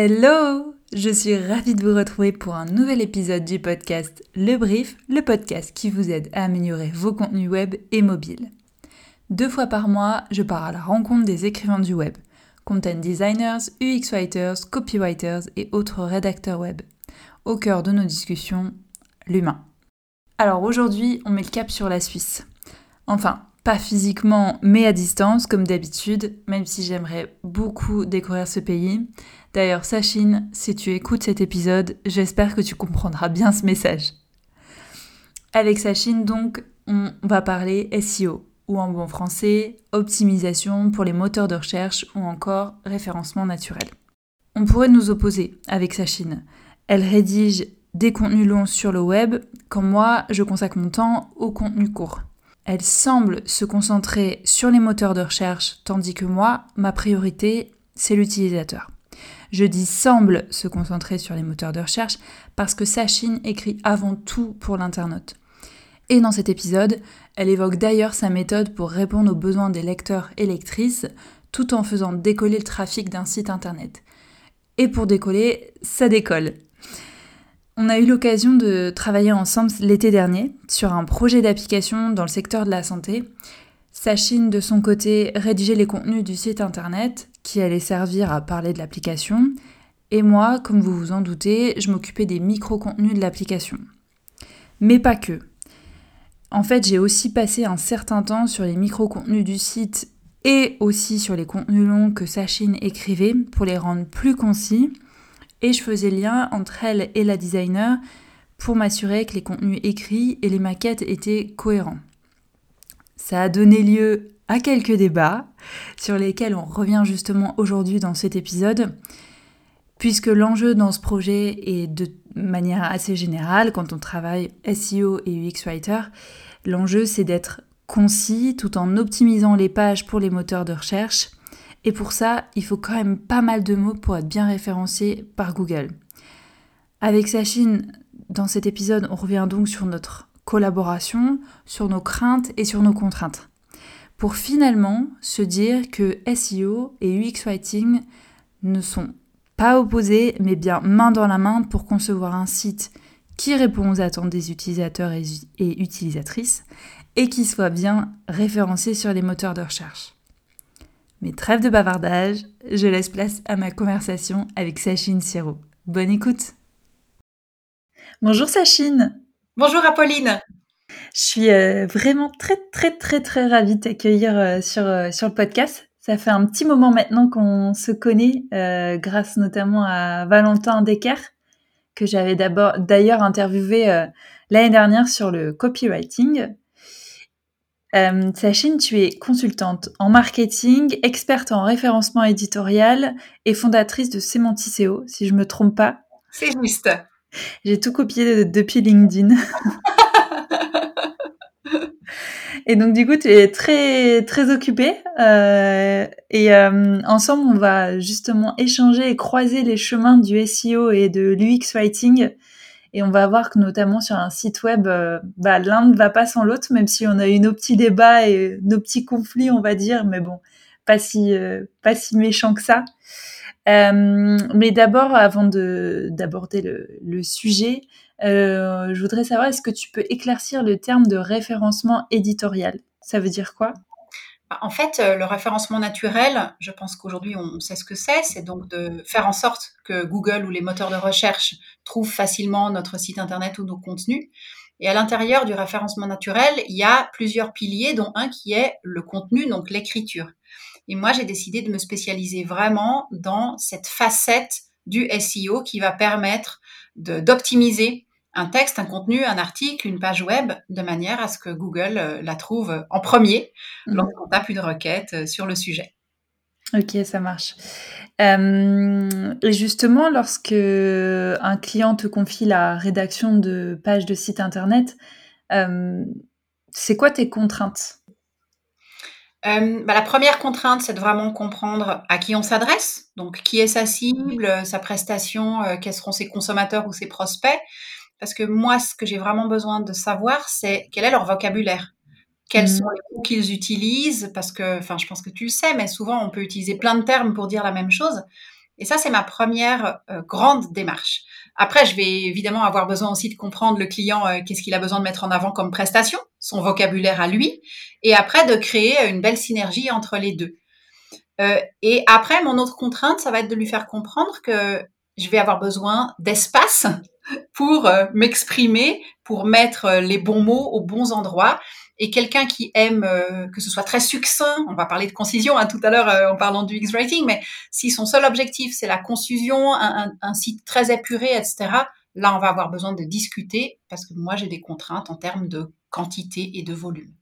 Hello Je suis ravie de vous retrouver pour un nouvel épisode du podcast Le Brief, le podcast qui vous aide à améliorer vos contenus web et mobiles. Deux fois par mois, je pars à la rencontre des écrivains du web, content designers, UX writers, copywriters et autres rédacteurs web. Au cœur de nos discussions, l'humain. Alors aujourd'hui, on met le cap sur la Suisse. Enfin, pas physiquement, mais à distance, comme d'habitude, même si j'aimerais beaucoup découvrir ce pays. D'ailleurs, Sachine, si tu écoutes cet épisode, j'espère que tu comprendras bien ce message. Avec Sachine, donc, on va parler SEO, ou en bon français, optimisation pour les moteurs de recherche ou encore référencement naturel. On pourrait nous opposer avec Sachine. Elle rédige des contenus longs sur le web, quand moi, je consacre mon temps au contenu court. Elle semble se concentrer sur les moteurs de recherche, tandis que moi, ma priorité, c'est l'utilisateur. Je dis semble se concentrer sur les moteurs de recherche parce que Sachine écrit avant tout pour l'internaute. Et dans cet épisode, elle évoque d'ailleurs sa méthode pour répondre aux besoins des lecteurs et lectrices tout en faisant décoller le trafic d'un site internet. Et pour décoller, ça décolle. On a eu l'occasion de travailler ensemble l'été dernier sur un projet d'application dans le secteur de la santé. Sachine, de son côté, rédigeait les contenus du site internet qui allait servir à parler de l'application. Et moi, comme vous vous en doutez, je m'occupais des micro-contenus de l'application. Mais pas que. En fait, j'ai aussi passé un certain temps sur les micro-contenus du site et aussi sur les contenus longs que Sachine écrivait pour les rendre plus concis. Et je faisais lien entre elle et la designer pour m'assurer que les contenus écrits et les maquettes étaient cohérents. Ça a donné lieu à quelques débats sur lesquels on revient justement aujourd'hui dans cet épisode, puisque l'enjeu dans ce projet est de manière assez générale, quand on travaille SEO et UX Writer, l'enjeu c'est d'être concis tout en optimisant les pages pour les moteurs de recherche. Et pour ça, il faut quand même pas mal de mots pour être bien référencé par Google. Avec Sachine, dans cet épisode, on revient donc sur notre collaboration, sur nos craintes et sur nos contraintes pour finalement se dire que SEO et UX Writing ne sont pas opposés, mais bien main dans la main pour concevoir un site qui répond aux attentes des utilisateurs et, utilisatrices et qui soit bien référencé sur les moteurs de recherche. Mais trêve de bavardage, je laisse place à ma conversation avec Sachine Siro. Bonne écoute Bonjour Sachine Bonjour Apolline je suis euh, vraiment très très très très ravie de t'accueillir euh, sur, euh, sur le podcast. Ça fait un petit moment maintenant qu'on se connaît, grâce notamment à Valentin Decker, que j'avais d'abord d'ailleurs interviewé l'année dernière sur le copywriting. Sachine, tu es consultante en marketing, experte en référencement éditorial et fondatrice de Semanticeo, si je me trompe pas. C'est juste. J'ai tout copié depuis LinkedIn. Et donc du coup, tu es très très occupée euh, et euh, ensemble, on va justement échanger et croiser les chemins du SEO et de l'UX writing. Et on va voir que notamment sur un site web, euh, bah, l'un ne va pas sans l'autre, même si on a eu nos petits débats et nos petits conflits, on va dire, mais bon, pas si pas si méchant que ça. mais d'abord, avant de d'aborder le, le sujet, euh, je voudrais savoir, est-ce que tu peux éclaircir le terme de référencement éditorial? Ça veut dire quoi? Bah, en fait, euh, le référencement naturel, je pense qu'aujourd'hui on sait ce que c'est, c'est donc de faire en sorte que Google ou les moteurs de recherche trouvent facilement notre site internet ou nos contenus. Et à l'intérieur du référencement naturel, il y a plusieurs piliers, dont un qui est le contenu, donc l'écriture. Et moi, j'ai décidé de me spécialiser vraiment dans cette facette du SEO qui va permettre d'optimiser un texte, un contenu, un article, une page web, de manière à ce que Google euh, la trouve en premier mmh. lorsqu'on tape une requête euh, sur le sujet. Ok, ça marche. Euh, et justement, lorsque un client te confie la rédaction de pages de site internet, c'est quoi tes contraintes? Bah, la première contrainte, c'est de vraiment comprendre à qui on s'adresse, donc qui est sa cible, sa prestation, quels seront ses consommateurs ou ses prospects. Parce que moi, ce que j'ai vraiment besoin de savoir, c'est quel est leur vocabulaire. Quels mmh. sont les mots qu'ils utilisent Parce que, enfin, je pense que tu le sais, mais souvent, on peut utiliser plein de termes pour dire la même chose. Et ça, c'est ma première euh, grande démarche. Après, je vais évidemment avoir besoin aussi de comprendre le client, euh, qu'est-ce qu'il a besoin de mettre en avant comme prestation, son vocabulaire à lui, et après de créer une belle synergie entre les deux. Euh, et après, mon autre contrainte, ça va être de lui faire comprendre que je vais avoir besoin d'espace pour euh, m'exprimer, pour mettre euh, les bons mots aux bons endroits. Et quelqu'un qui aime euh, que ce soit très succinct, on va parler de concision hein, tout à l'heure en parlant du X-Writing, mais si son seul objectif c'est la concision, un, un, site très épuré, etc., là on va avoir besoin de discuter parce que moi j'ai des contraintes en termes de quantité et de volume.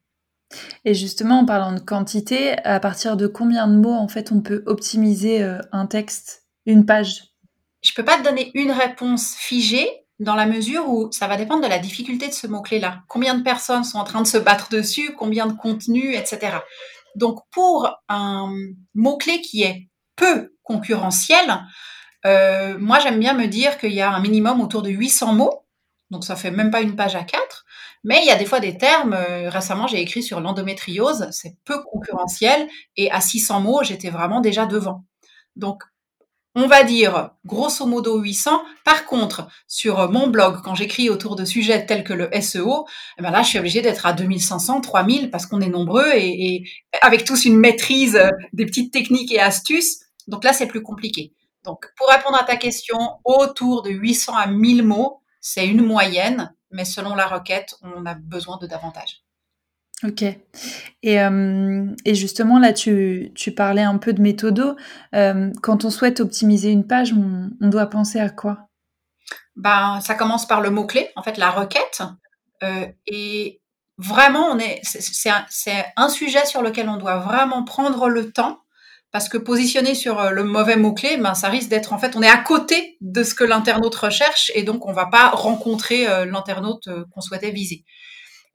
Et justement, en parlant de quantité, à partir de combien de mots en fait on peut optimiser un texte, une page? Je peux pas te donner une réponse figée dans la mesure où ça va dépendre de la difficulté de ce mot-clé-là. Combien de personnes sont en train de se battre dessus, combien de contenu, etc. Donc pour un mot-clé qui est peu concurrentiel, euh, moi j'aime bien me dire qu'il y a un minimum autour de 800 mots, donc ça fait même pas une page à quatre. Mais il y a des fois des termes, euh, récemment j'ai écrit sur l'endométriose, c'est peu concurrentiel, et à 600 mots j'étais vraiment déjà devant. Donc on va dire grosso modo 800. Par contre, sur mon blog, quand j'écris autour de sujets tels que le SEO, eh ben là, je suis obligée d'être à 2500, 3000 parce qu'on est nombreux et, avec tous une maîtrise des petites techniques et astuces. Donc là, c'est plus compliqué. Donc, pour répondre à ta question, autour de 800 à 1000 mots, c'est une moyenne, mais selon la requête, on a besoin de davantage. Ok. Et, euh, et, justement, là, tu, tu, parlais un peu de méthodo. Euh, quand on souhaite optimiser une page, on, doit penser à quoi? Ben, Ça commence par le mot-clé, en fait, la requête. Euh, et vraiment, on est, c'est un, un, sujet sur lequel on doit vraiment prendre le temps. Parce que positionner sur le mauvais mot-clé, ben, ça risque d'être, en fait, on est à côté de ce que l'internaute recherche et donc on va pas rencontrer l'internaute qu'on souhaitait viser.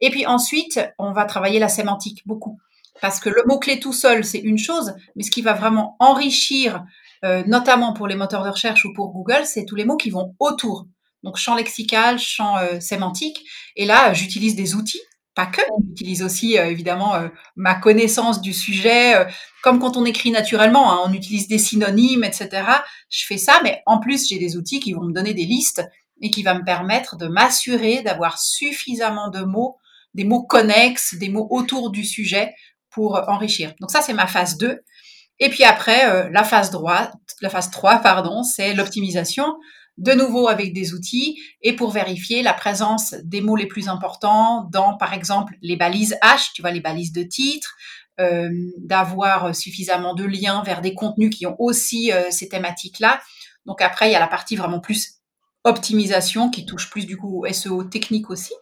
Et puis ensuite, on va travailler la sémantique beaucoup. Parce que le mot-clé tout seul, c'est une chose, mais ce qui va vraiment enrichir, euh, notamment pour les moteurs de recherche ou pour Google, c'est tous les mots qui vont autour. Donc champ lexical, champ euh, sémantique. Et là, j'utilise des outils, pas que. J'utilise aussi euh, évidemment ma connaissance du sujet, comme quand on écrit naturellement, hein, on utilise des synonymes, etc. Je fais ça, mais en plus, j'ai des outils qui vont me donner des listes et qui va me permettre de m'assurer d'avoir suffisamment de mots des mots connexes, des mots autour du sujet pour enrichir. Donc ça, c'est ma phase 2. Et puis après, euh, la phase 3, la phase 3, pardon, c'est l'optimisation, de nouveau avec des outils et pour vérifier la présence des mots les plus importants dans, par exemple, les balises H, tu vois, les balises de titre, euh, d'avoir suffisamment de liens vers des contenus qui ont aussi euh, ces thématiques-là. Donc après, il y a la partie vraiment plus optimisation qui touche plus du coup SEO technique aussi.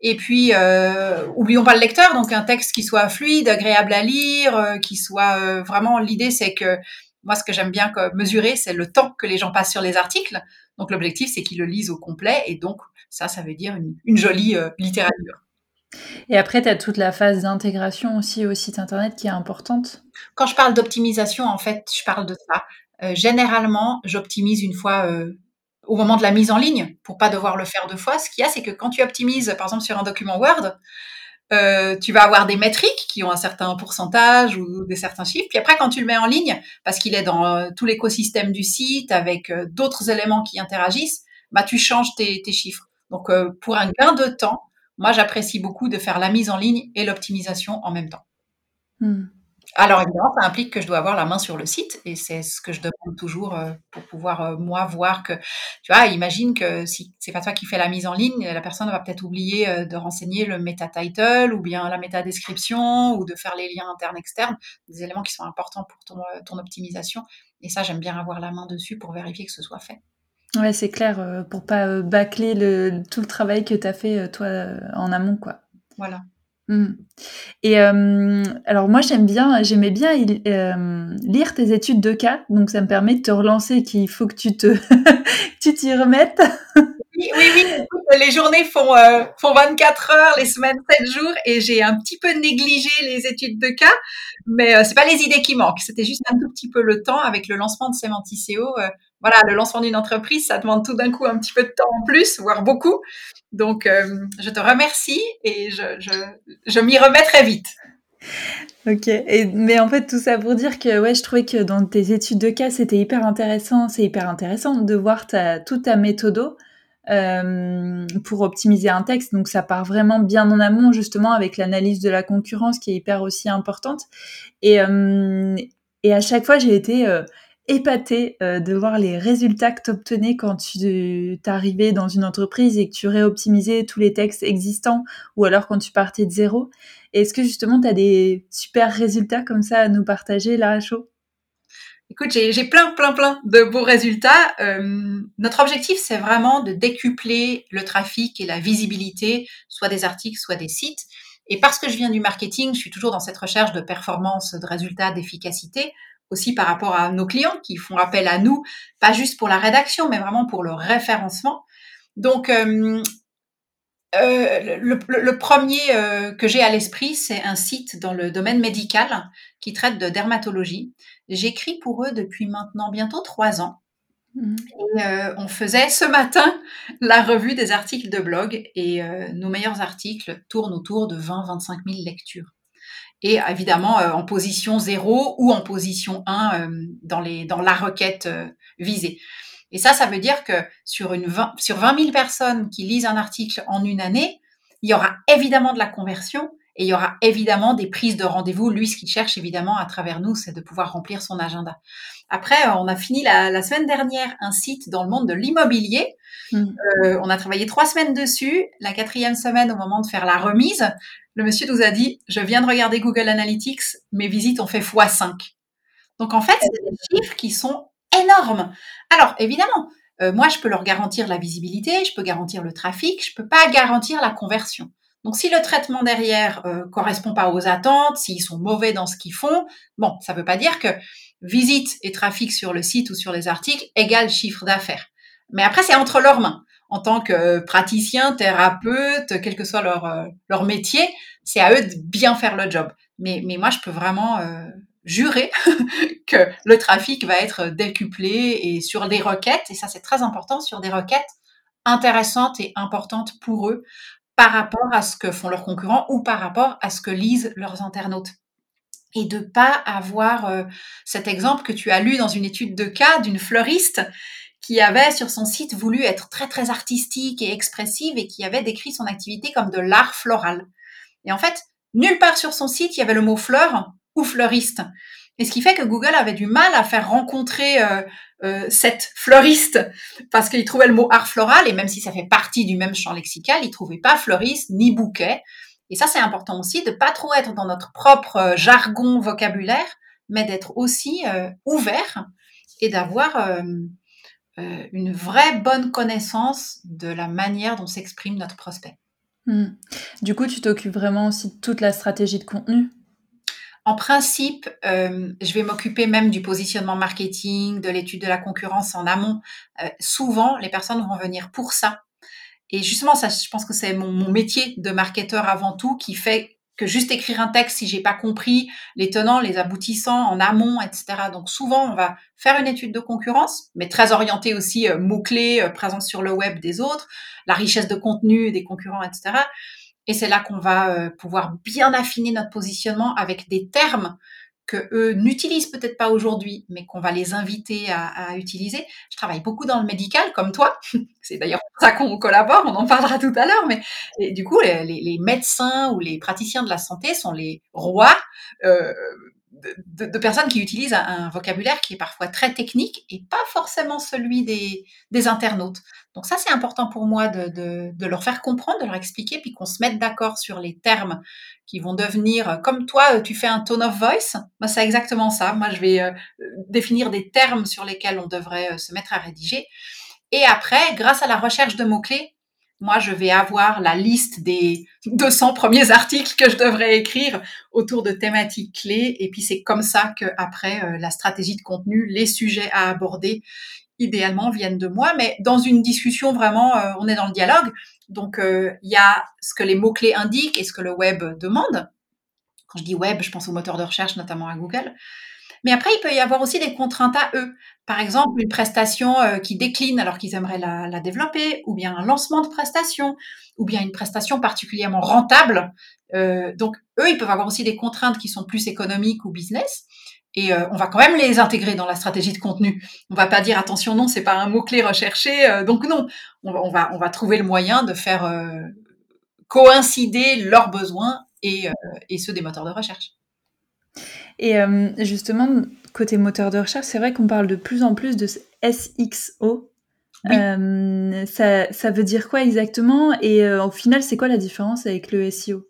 Et puis, euh, oublions pas le lecteur, donc un texte qui soit fluide, agréable à lire, euh, qui soit euh, vraiment. L'idée, c'est que moi, ce que j'aime bien mesurer, c'est le temps que les gens passent sur les articles. Donc, l'objectif, c'est qu'ils le lisent au complet, et donc ça, ça veut dire une, jolie littérature. Et après, tu as toute la phase d'intégration aussi au site internet qui est importante. Quand je parle d'optimisation, en fait, je parle de ça. généralement, j'optimise une fois au moment de la mise en ligne pour pas devoir le faire deux fois. Ce qu'il y a, c'est que quand tu optimises, par exemple, sur un document Word, euh, tu vas avoir des métriques qui ont un certain pourcentage ou des certains chiffres. Puis après, quand tu le mets en ligne, parce qu'il est dans euh, tout l'écosystème du site avec euh, d'autres éléments qui interagissent, bah tu changes tes, chiffres. Donc pour un gain de temps, moi j'apprécie beaucoup de faire la mise en ligne et l'optimisation en même temps. Hmm. Alors évidemment, ça implique que je dois avoir la main sur le site et c'est ce que je demande toujours euh, pour pouvoir euh, moi voir que tu vois, imagine que si c'est pas toi qui fais la mise en ligne, la personne va peut-être oublier euh, de renseigner le meta title ou bien la méta description ou de faire les liens internes externes, des éléments qui sont importants pour ton, ton optimisation et ça j'aime bien avoir la main dessus pour vérifier que ce soit fait. Ouais, c'est clair pour pas bâcler le, tout le travail que tu as fait toi en amont quoi. Voilà. Mmh. Et euh, alors moi j'aime bien, j'aimais bien euh, lire tes études de cas, donc ça me permet de te relancer qu'il faut que tu te, tu t'y remettes. oui, oui. Les journées font euh, font 24 heures, les semaines 7 jours, et j'ai un petit peu négligé les études de cas, mais euh, c'est pas les idées qui manquent, c'était juste un tout petit peu le temps avec le lancement de Semanticeo. Voilà, le lancement d'une entreprise, ça demande tout d'un coup un petit peu de temps en plus, voire beaucoup. Donc, euh, je te remercie et je, je, je m'y remets très vite. Ok, et, mais en fait tout ça pour dire que ouais, je trouvais que dans tes études de cas c'était hyper intéressant, c'est hyper intéressant de voir ta, toute ta méthode euh, pour optimiser un texte. Donc ça part vraiment bien en amont justement avec l'analyse de la concurrence qui est hyper aussi importante. Et, euh, et à chaque fois j'ai été épatée euh, de voir les résultats que tu obtenais quand tu t'arrivais dans une entreprise et que tu réoptimisais tous les textes existants ou alors quand tu partais de zéro. Est-ce que justement tu as des super résultats comme ça à nous partager là à chaud Écoute, j'ai plein, plein, plein de beaux résultats. Euh, notre objectif, c'est vraiment de décupler le trafic et la visibilité, soit des articles, soit des sites. Et parce que je viens du marketing, je suis toujours dans cette recherche de performance, de résultats, d'efficacité aussi par rapport à nos clients qui font appel à nous, pas juste pour la rédaction, mais vraiment pour le référencement. Donc, euh, euh, le, premier euh, que j'ai à l'esprit, c'est un site dans le domaine médical qui traite de dermatologie. J'écris pour eux depuis maintenant bientôt trois ans. Mmh. Et, on faisait ce matin la revue des articles de blog et nos meilleurs articles tournent autour de 20-25 000 lectures et évidemment euh, en position 0 ou en position 1 euh, dans, les, dans la requête euh, visée. Et ça, ça veut dire que sur, une 20, sur 20 000 personnes qui lisent un article en une année, il y aura évidemment de la conversion et il y aura évidemment des prises de rendez-vous. Lui, ce qu'il cherche évidemment à travers nous, c'est de pouvoir remplir son agenda. Après, on a fini la semaine dernière un site dans le monde de l'immobilier. Mmh. Euh, on a travaillé trois semaines dessus. La quatrième semaine, au moment de faire la remise, le monsieur nous a dit, je viens de regarder Google Analytics, mes visites ont fait x5. Donc en fait, c'est des chiffres qui sont énormes. Alors évidemment, euh, moi, je peux leur garantir la visibilité, je peux garantir le trafic, je peux pas garantir la conversion. Donc si le traitement derrière euh, correspond pas aux attentes, s'ils sont mauvais dans ce qu'ils font, bon, ça veut pas dire que visite et trafic sur le site ou sur les articles égale chiffre d'affaires. Mais après, c'est entre leurs mains en tant que praticien, thérapeute, quel que soit leur, euh, leur métier, c'est à eux de bien faire le job. Mais, mais moi, je peux vraiment euh, jurer que le trafic va être décuplé et sur des requêtes, et ça c'est très important, sur des requêtes intéressantes et importantes pour eux par rapport à ce que font leurs concurrents ou par rapport à ce que lisent leurs internautes. Et de pas avoir euh, cet exemple que tu as lu dans une étude de cas d'une fleuriste qui avait sur son site voulu être très très artistique et expressive et qui avait décrit son activité comme de l'art floral. Et en fait, nulle part sur son site il y avait le mot fleur ou fleuriste. Et ce qui fait que Google avait du mal à faire rencontrer euh, euh, cette fleuriste parce qu'il trouvait le mot art floral et même si ça fait partie du même champ lexical, il trouvait pas fleuriste ni bouquet. Et ça, c'est important aussi de pas trop être dans notre propre euh, jargon vocabulaire, mais d'être aussi ouvert et d'avoir euh, une vraie bonne connaissance de la manière dont s'exprime notre prospect. Hmm. Du coup, tu t'occupes vraiment aussi de toute la stratégie de contenu? En principe, euh, je vais m'occuper même du positionnement marketing, de l'étude de la concurrence en amont. Euh, souvent, les personnes vont venir pour ça. Et justement, ça, je pense que c'est mon, mon, métier de marketeur avant tout qui fait que juste écrire un texte si j'ai pas compris les tenants, les aboutissants en amont, etc. Donc souvent on va faire une étude de concurrence, mais très orientée aussi euh, mots clés euh, présents sur le web des autres, la richesse de contenu des concurrents, etc. Et c'est là qu'on va euh, pouvoir bien affiner notre positionnement avec des termes que eux n'utilisent peut-être pas aujourd'hui, mais qu'on va les inviter à, utiliser. Je travaille beaucoup dans le médical, comme toi. C'est d'ailleurs pour ça qu'on collabore. On en parlera tout à l'heure. Mais du coup, les, médecins ou les praticiens de la santé sont les rois euh, de, personnes qui utilisent un, vocabulaire qui est parfois très technique et pas forcément celui des, internautes. Donc ça, c'est important pour moi de, leur faire comprendre, de leur expliquer, puis qu'on se mette d'accord sur les termes qui vont devenir, comme toi, tu fais un tone of voice, moi c'est exactement ça. Moi, je vais euh, définir des termes sur lesquels on devrait euh, se mettre à rédiger. Et après, grâce à la recherche de mots-clés, moi, je vais avoir la liste des 200 premiers articles que je devrais écrire autour de thématiques clés. Et puis, c'est comme ça que après euh, la stratégie de contenu, les sujets à aborder, idéalement, viennent de moi. Mais dans une discussion, vraiment, euh, on est dans le dialogue. Donc, euh, il y a ce que les mots-clés indiquent et ce que le web demande. Quand je dis web, je pense au moteur de recherche, notamment à Google. Mais après, il peut y avoir aussi des contraintes à eux. Par exemple, une prestation euh, qui décline alors qu'ils aimeraient la, développer, ou bien un lancement de prestation, ou bien une prestation particulièrement rentable. Euh, donc, eux, ils peuvent avoir aussi des contraintes qui sont plus économiques ou business. Et euh, on va quand même les intégrer dans la stratégie de contenu. On va pas dire attention, non, c'est pas un mot clé recherché, donc non. On va, trouver le moyen de faire coïncider leurs besoins et ceux des moteurs de recherche. Et euh, justement, côté moteur de recherche, c'est vrai qu'on parle de plus en plus de SXO. Euh, ça, ça, veut dire quoi exactement? Et euh, au final, c'est quoi la différence avec le SEO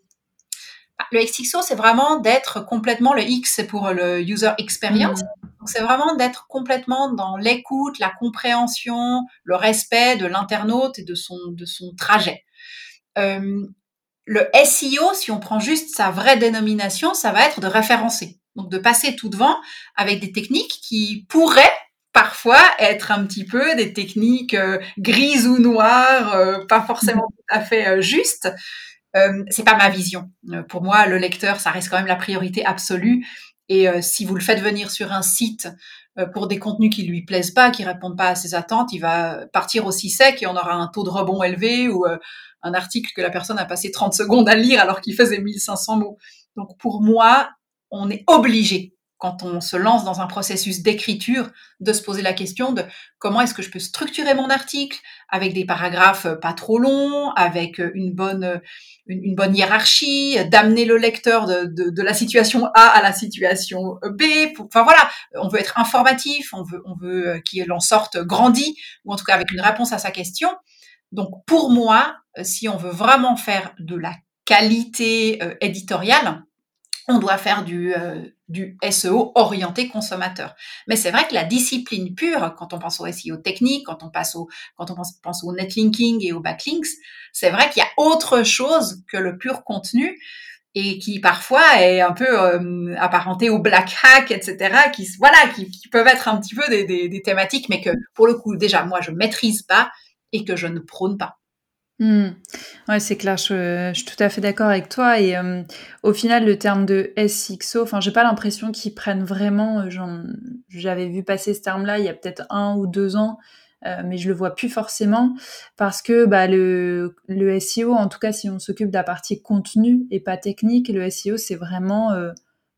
ah, le XXO, c'est vraiment d'être complètement, le X, c'est pour le user experience. Mmh. C'est vraiment d'être complètement dans l'écoute, la compréhension, le respect de l'internaute et de son, de son trajet. Euh, le SEO, si on prend juste sa vraie dénomination, ça va être de référencer. Donc de passer tout devant avec des techniques qui pourraient parfois être un petit peu des techniques euh, grises ou noires, euh, pas forcément mmh. tout à fait euh, justes. c'est pas ma vision. pour moi, le lecteur, ça reste quand même la priorité absolue. Et si vous le faites venir sur un site pour des contenus qui lui plaisent pas, qui répondent pas à ses attentes, il va partir aussi sec et on aura un taux de rebond élevé ou un article que la personne a passé 30 secondes à lire alors qu'il faisait 1500 mots. Donc pour moi, on est obligé quand on se lance dans un processus d'écriture, de se poser la question de comment est-ce que je peux structurer mon article avec des paragraphes pas trop longs, avec une bonne, une, bonne hiérarchie, d'amener le lecteur de, la situation A à la situation B. enfin voilà, on veut être informatif, on veut, on veut qu'il en sorte grandi, ou en tout cas avec une réponse à sa question. Donc pour moi, si on veut vraiment faire de la qualité euh, éditoriale, on doit faire du, euh, SEO orienté consommateur. Mais c'est vrai que la discipline pure, quand on pense au SEO technique, quand on, passe au, quand on pense, au netlinking et au backlinks, c'est vrai qu'il y a autre chose que le pur contenu et qui parfois est un peu euh, apparenté au black hack, etc., qui, voilà, qui, peuvent être un petit peu des, des, thématiques, mais que pour le coup, déjà, moi, je maîtrise pas et que je ne prône pas. Mmh. Ouais, c'est clair, je, suis tout à fait d'accord avec toi. Et euh, au final, le terme de SXO, enfin, j'ai pas l'impression qu'ils prennent vraiment. Euh, j'avais vu passer ce terme-là il y a peut-être un ou deux ans, euh, mais je le vois plus forcément parce que bah, le, le SEO, en tout cas, si on s'occupe de la partie contenu et pas technique, le SEO, c'est vraiment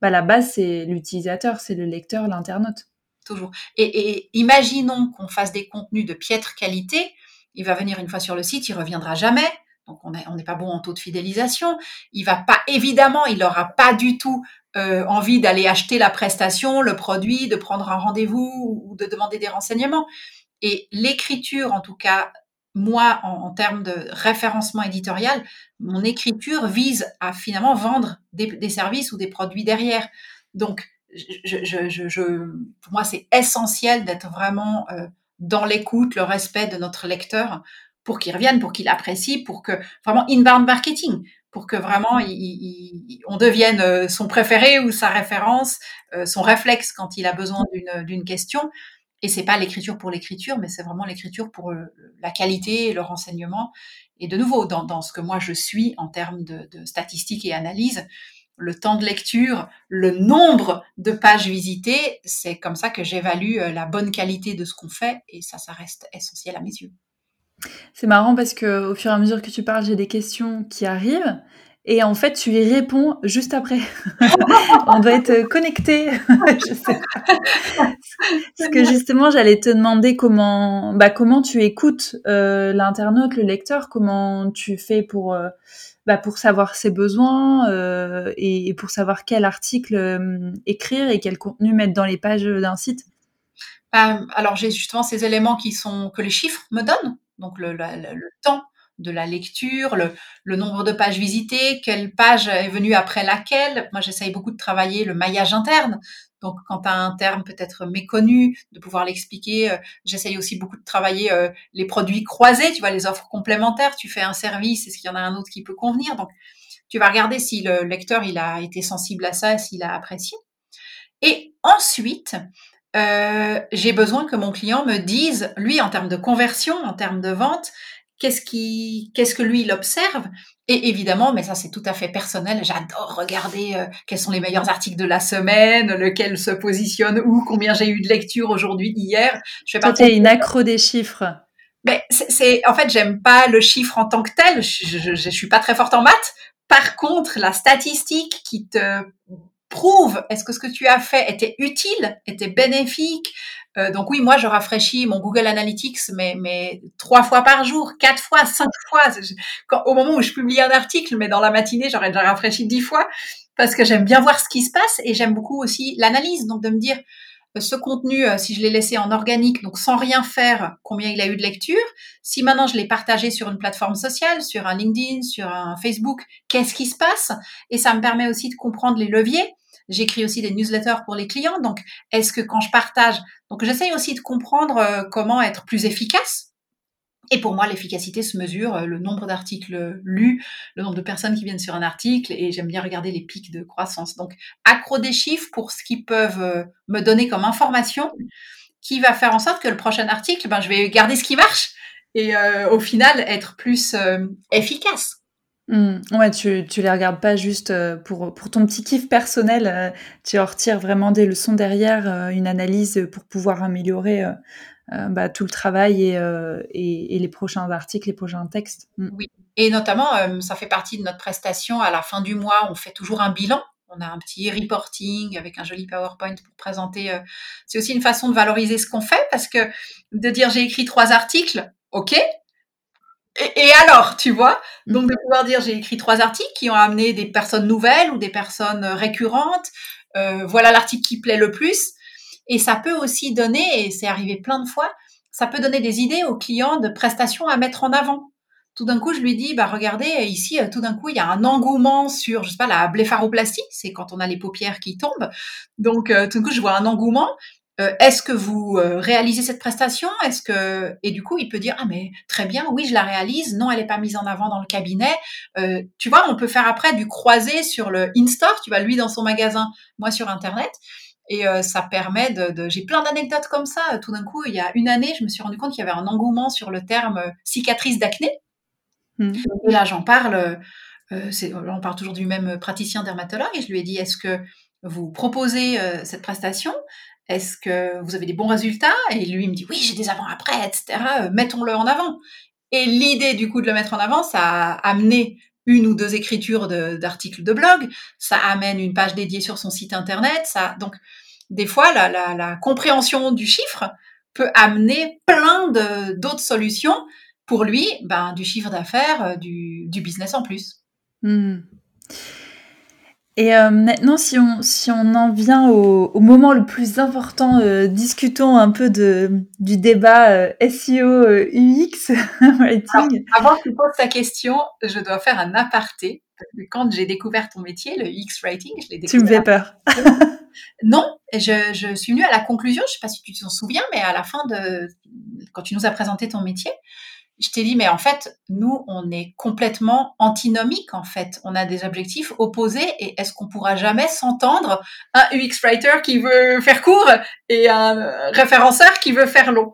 bah, la base, c'est l'utilisateur, c'est le lecteur, l'internaute. Toujours. et imaginons qu'on fasse des contenus de piètre qualité il va venir une fois sur le site, il reviendra jamais. Donc on n'est pas bon en taux de fidélisation. Il va pas, évidemment, il n'aura pas du tout euh, envie d'aller acheter la prestation, le produit, de prendre un rendez-vous ou de demander des renseignements. Et l'écriture, en tout cas, moi, en, termes de référencement éditorial, mon écriture vise à finalement vendre des, services ou des produits derrière. Donc, je, pour moi, c'est essentiel d'être vraiment euh, dans l'écoute, le respect de notre lecteur pour qu'il revienne, pour qu'il apprécie, pour que vraiment inbound marketing, pour que vraiment on devienne euh, son préféré ou sa référence, euh, son réflexe quand il a besoin d'une question. Et c'est pas l'écriture pour l'écriture, mais c'est vraiment l'écriture pour euh, la qualité le renseignement. Et de nouveau, dans, ce que moi je suis en termes de statistiques et analyses, le temps de lecture, le nombre de pages visitées, c'est comme ça que j'évalue euh, la bonne qualité de ce qu'on fait et ça, ça reste essentiel à mes yeux. C'est marrant parce que au fur et à mesure que tu parles, j'ai des questions qui arrivent et en fait, tu y réponds juste après. On doit être connecté. je sais Parce que justement, j'allais te demander comment, bah, comment tu écoutes euh, l'internaute, le lecteur, comment tu fais pour euh, bah, pour savoir ses besoins euh, et, pour savoir quel article euh, écrire et quel contenu mettre dans les pages d'un site euh, Alors j'ai justement ces éléments qui sont que les chiffres me donnent, donc le, temps de la lecture, le, le, nombre de pages visitées, quelle page est venue après laquelle. Moi, j'essaye beaucoup de travailler le maillage interne, donc, quand tu as un terme peut-être méconnu, de pouvoir l'expliquer. Euh, j'essaye aussi beaucoup de travailler euh, les produits croisés, tu vois, les offres complémentaires. Tu fais un service, est-ce qu'il y en a un autre qui peut convenir? Donc, tu vas regarder si le lecteur il a été sensible à ça, s'il a apprécié. Et ensuite, euh, j'ai besoin que mon client me dise, lui, en termes de conversion, en termes de vente, qu'est-ce qui, qu'est-ce que lui il observe. Et évidemment, mais ça c'est tout à fait personnel, j'adore regarder euh, quels sont les meilleurs articles de la semaine, lequel se positionne où, combien j'ai eu de lecture aujourd'hui, hier. Je fais pas. Toi, une accro des chiffres. Mais c'est, en fait, j'aime pas le chiffre en tant que tel. Je, je, je, suis pas très forte en maths. Par contre, la statistique qui te prouve est-ce que ce que tu as fait était utile, était bénéfique. Euh, donc oui, moi je rafraîchis mon Google Analytics, mais, mais trois fois par jour, quatre fois, cinq fois. Au moment où je publie un article, mais dans la matinée, j'aurais déjà rafraîchi dix fois parce que j'aime bien voir ce qui se passe et j'aime beaucoup aussi l'analyse. Donc de me dire euh, ce contenu, euh, si je l'ai laissé en organique, donc sans rien faire, combien il a eu de lecture. Si maintenant je l'ai partagé sur une plateforme sociale, sur un LinkedIn, sur un Facebook, qu'est-ce qui se passe? Et ça me permet aussi de comprendre les leviers. J'écris aussi des newsletters pour les clients. Donc, est-ce que quand je partage, donc j'essaye aussi de comprendre euh, comment être plus efficace. Et pour moi, l'efficacité se mesure euh, le nombre d'articles lus, le nombre de personnes qui viennent sur un article, et j'aime bien regarder les pics de croissance. Donc, accro des chiffres pour ce qu'ils peuvent euh, me donner comme information, qui va faire en sorte que le prochain article, ben, je vais garder ce qui marche et au final être plus efficace. Mmh. Ouais, tu, tu les regardes pas juste euh, pour, pour ton petit kiff personnel, euh, tu en retires vraiment des leçons derrière, euh, une analyse pour pouvoir améliorer bah, tout le travail et, et, et, les prochains articles, les prochains textes. Mmh. Oui, et notamment, ça fait partie de notre prestation. À la fin du mois, on fait toujours un bilan. On a un petit reporting avec un joli PowerPoint pour présenter. C'est aussi une façon de valoriser ce qu'on fait parce que de dire j'ai écrit trois articles, ok, et, alors, tu vois mm. Donc de pouvoir dire j'ai écrit trois articles qui ont amené des personnes nouvelles ou des personnes euh, récurrentes. Euh, voilà l'article qui plaît le plus. Et ça peut aussi donner, et c'est arrivé plein de fois, ça peut donner des idées aux clients de prestations à mettre en avant. Tout d'un coup, je lui dis, bah regardez, ici, euh, tout d'un coup, il y a un engouement sur, je sais pas, la blépharoplastie, c'est quand on a les paupières qui tombent. Donc, tout d'un coup, je vois un engouement. Euh, est-ce que vous euh, réalisez cette prestation? Est-ce que et du coup il peut dire ah mais très bien oui je la réalise. Non elle n'est pas mise en avant dans le cabinet. Euh, tu vois on peut faire après du croisé sur le in-store. Tu vas lui dans son magasin moi sur internet. Et ça permet de, j'ai plein d'anecdotes comme ça. Tout d'un coup il y a une année je me suis rendu compte qu'il y avait un engouement sur le terme cicatrice d'acné. Mmh. et là j'en parle on parle toujours du même praticien dermatologue. Et je lui ai dit est-ce que vous proposez cette prestation? Est-ce que vous avez des bons résultats? Et lui, il me dit, oui, j'ai des avant-après, etc. Euh, mettons-le en avant. Et l'idée, du coup, de le mettre en avant, ça a amené une ou deux écritures d'articles de, blog, ça amène une page dédiée sur son site internet. Ça, donc, des fois, la, compréhension du chiffre peut amener plein d'autres solutions pour lui, ben, du chiffre d'affaires, euh, du, business en plus. Mmh. Et euh, maintenant, si on, si on en vient au, moment le plus important, euh, discutons un peu de, du débat euh, SEO UX writing. avant que tu poses ta question, je dois faire un aparté. quand j'ai découvert ton métier, le UX writing, je l'ai découvert. Tu me fais peur. non, je, je suis venue à la conclusion, je ne sais pas si tu t'en souviens, mais à la fin de quand tu nous as présenté ton métier, je t'ai dit, mais en fait, nous, on est complètement antinomiques, en fait. On a des objectifs opposés et est-ce qu'on pourra jamais s'entendre? Un UX writer qui veut faire court et un référenceur qui veut faire long?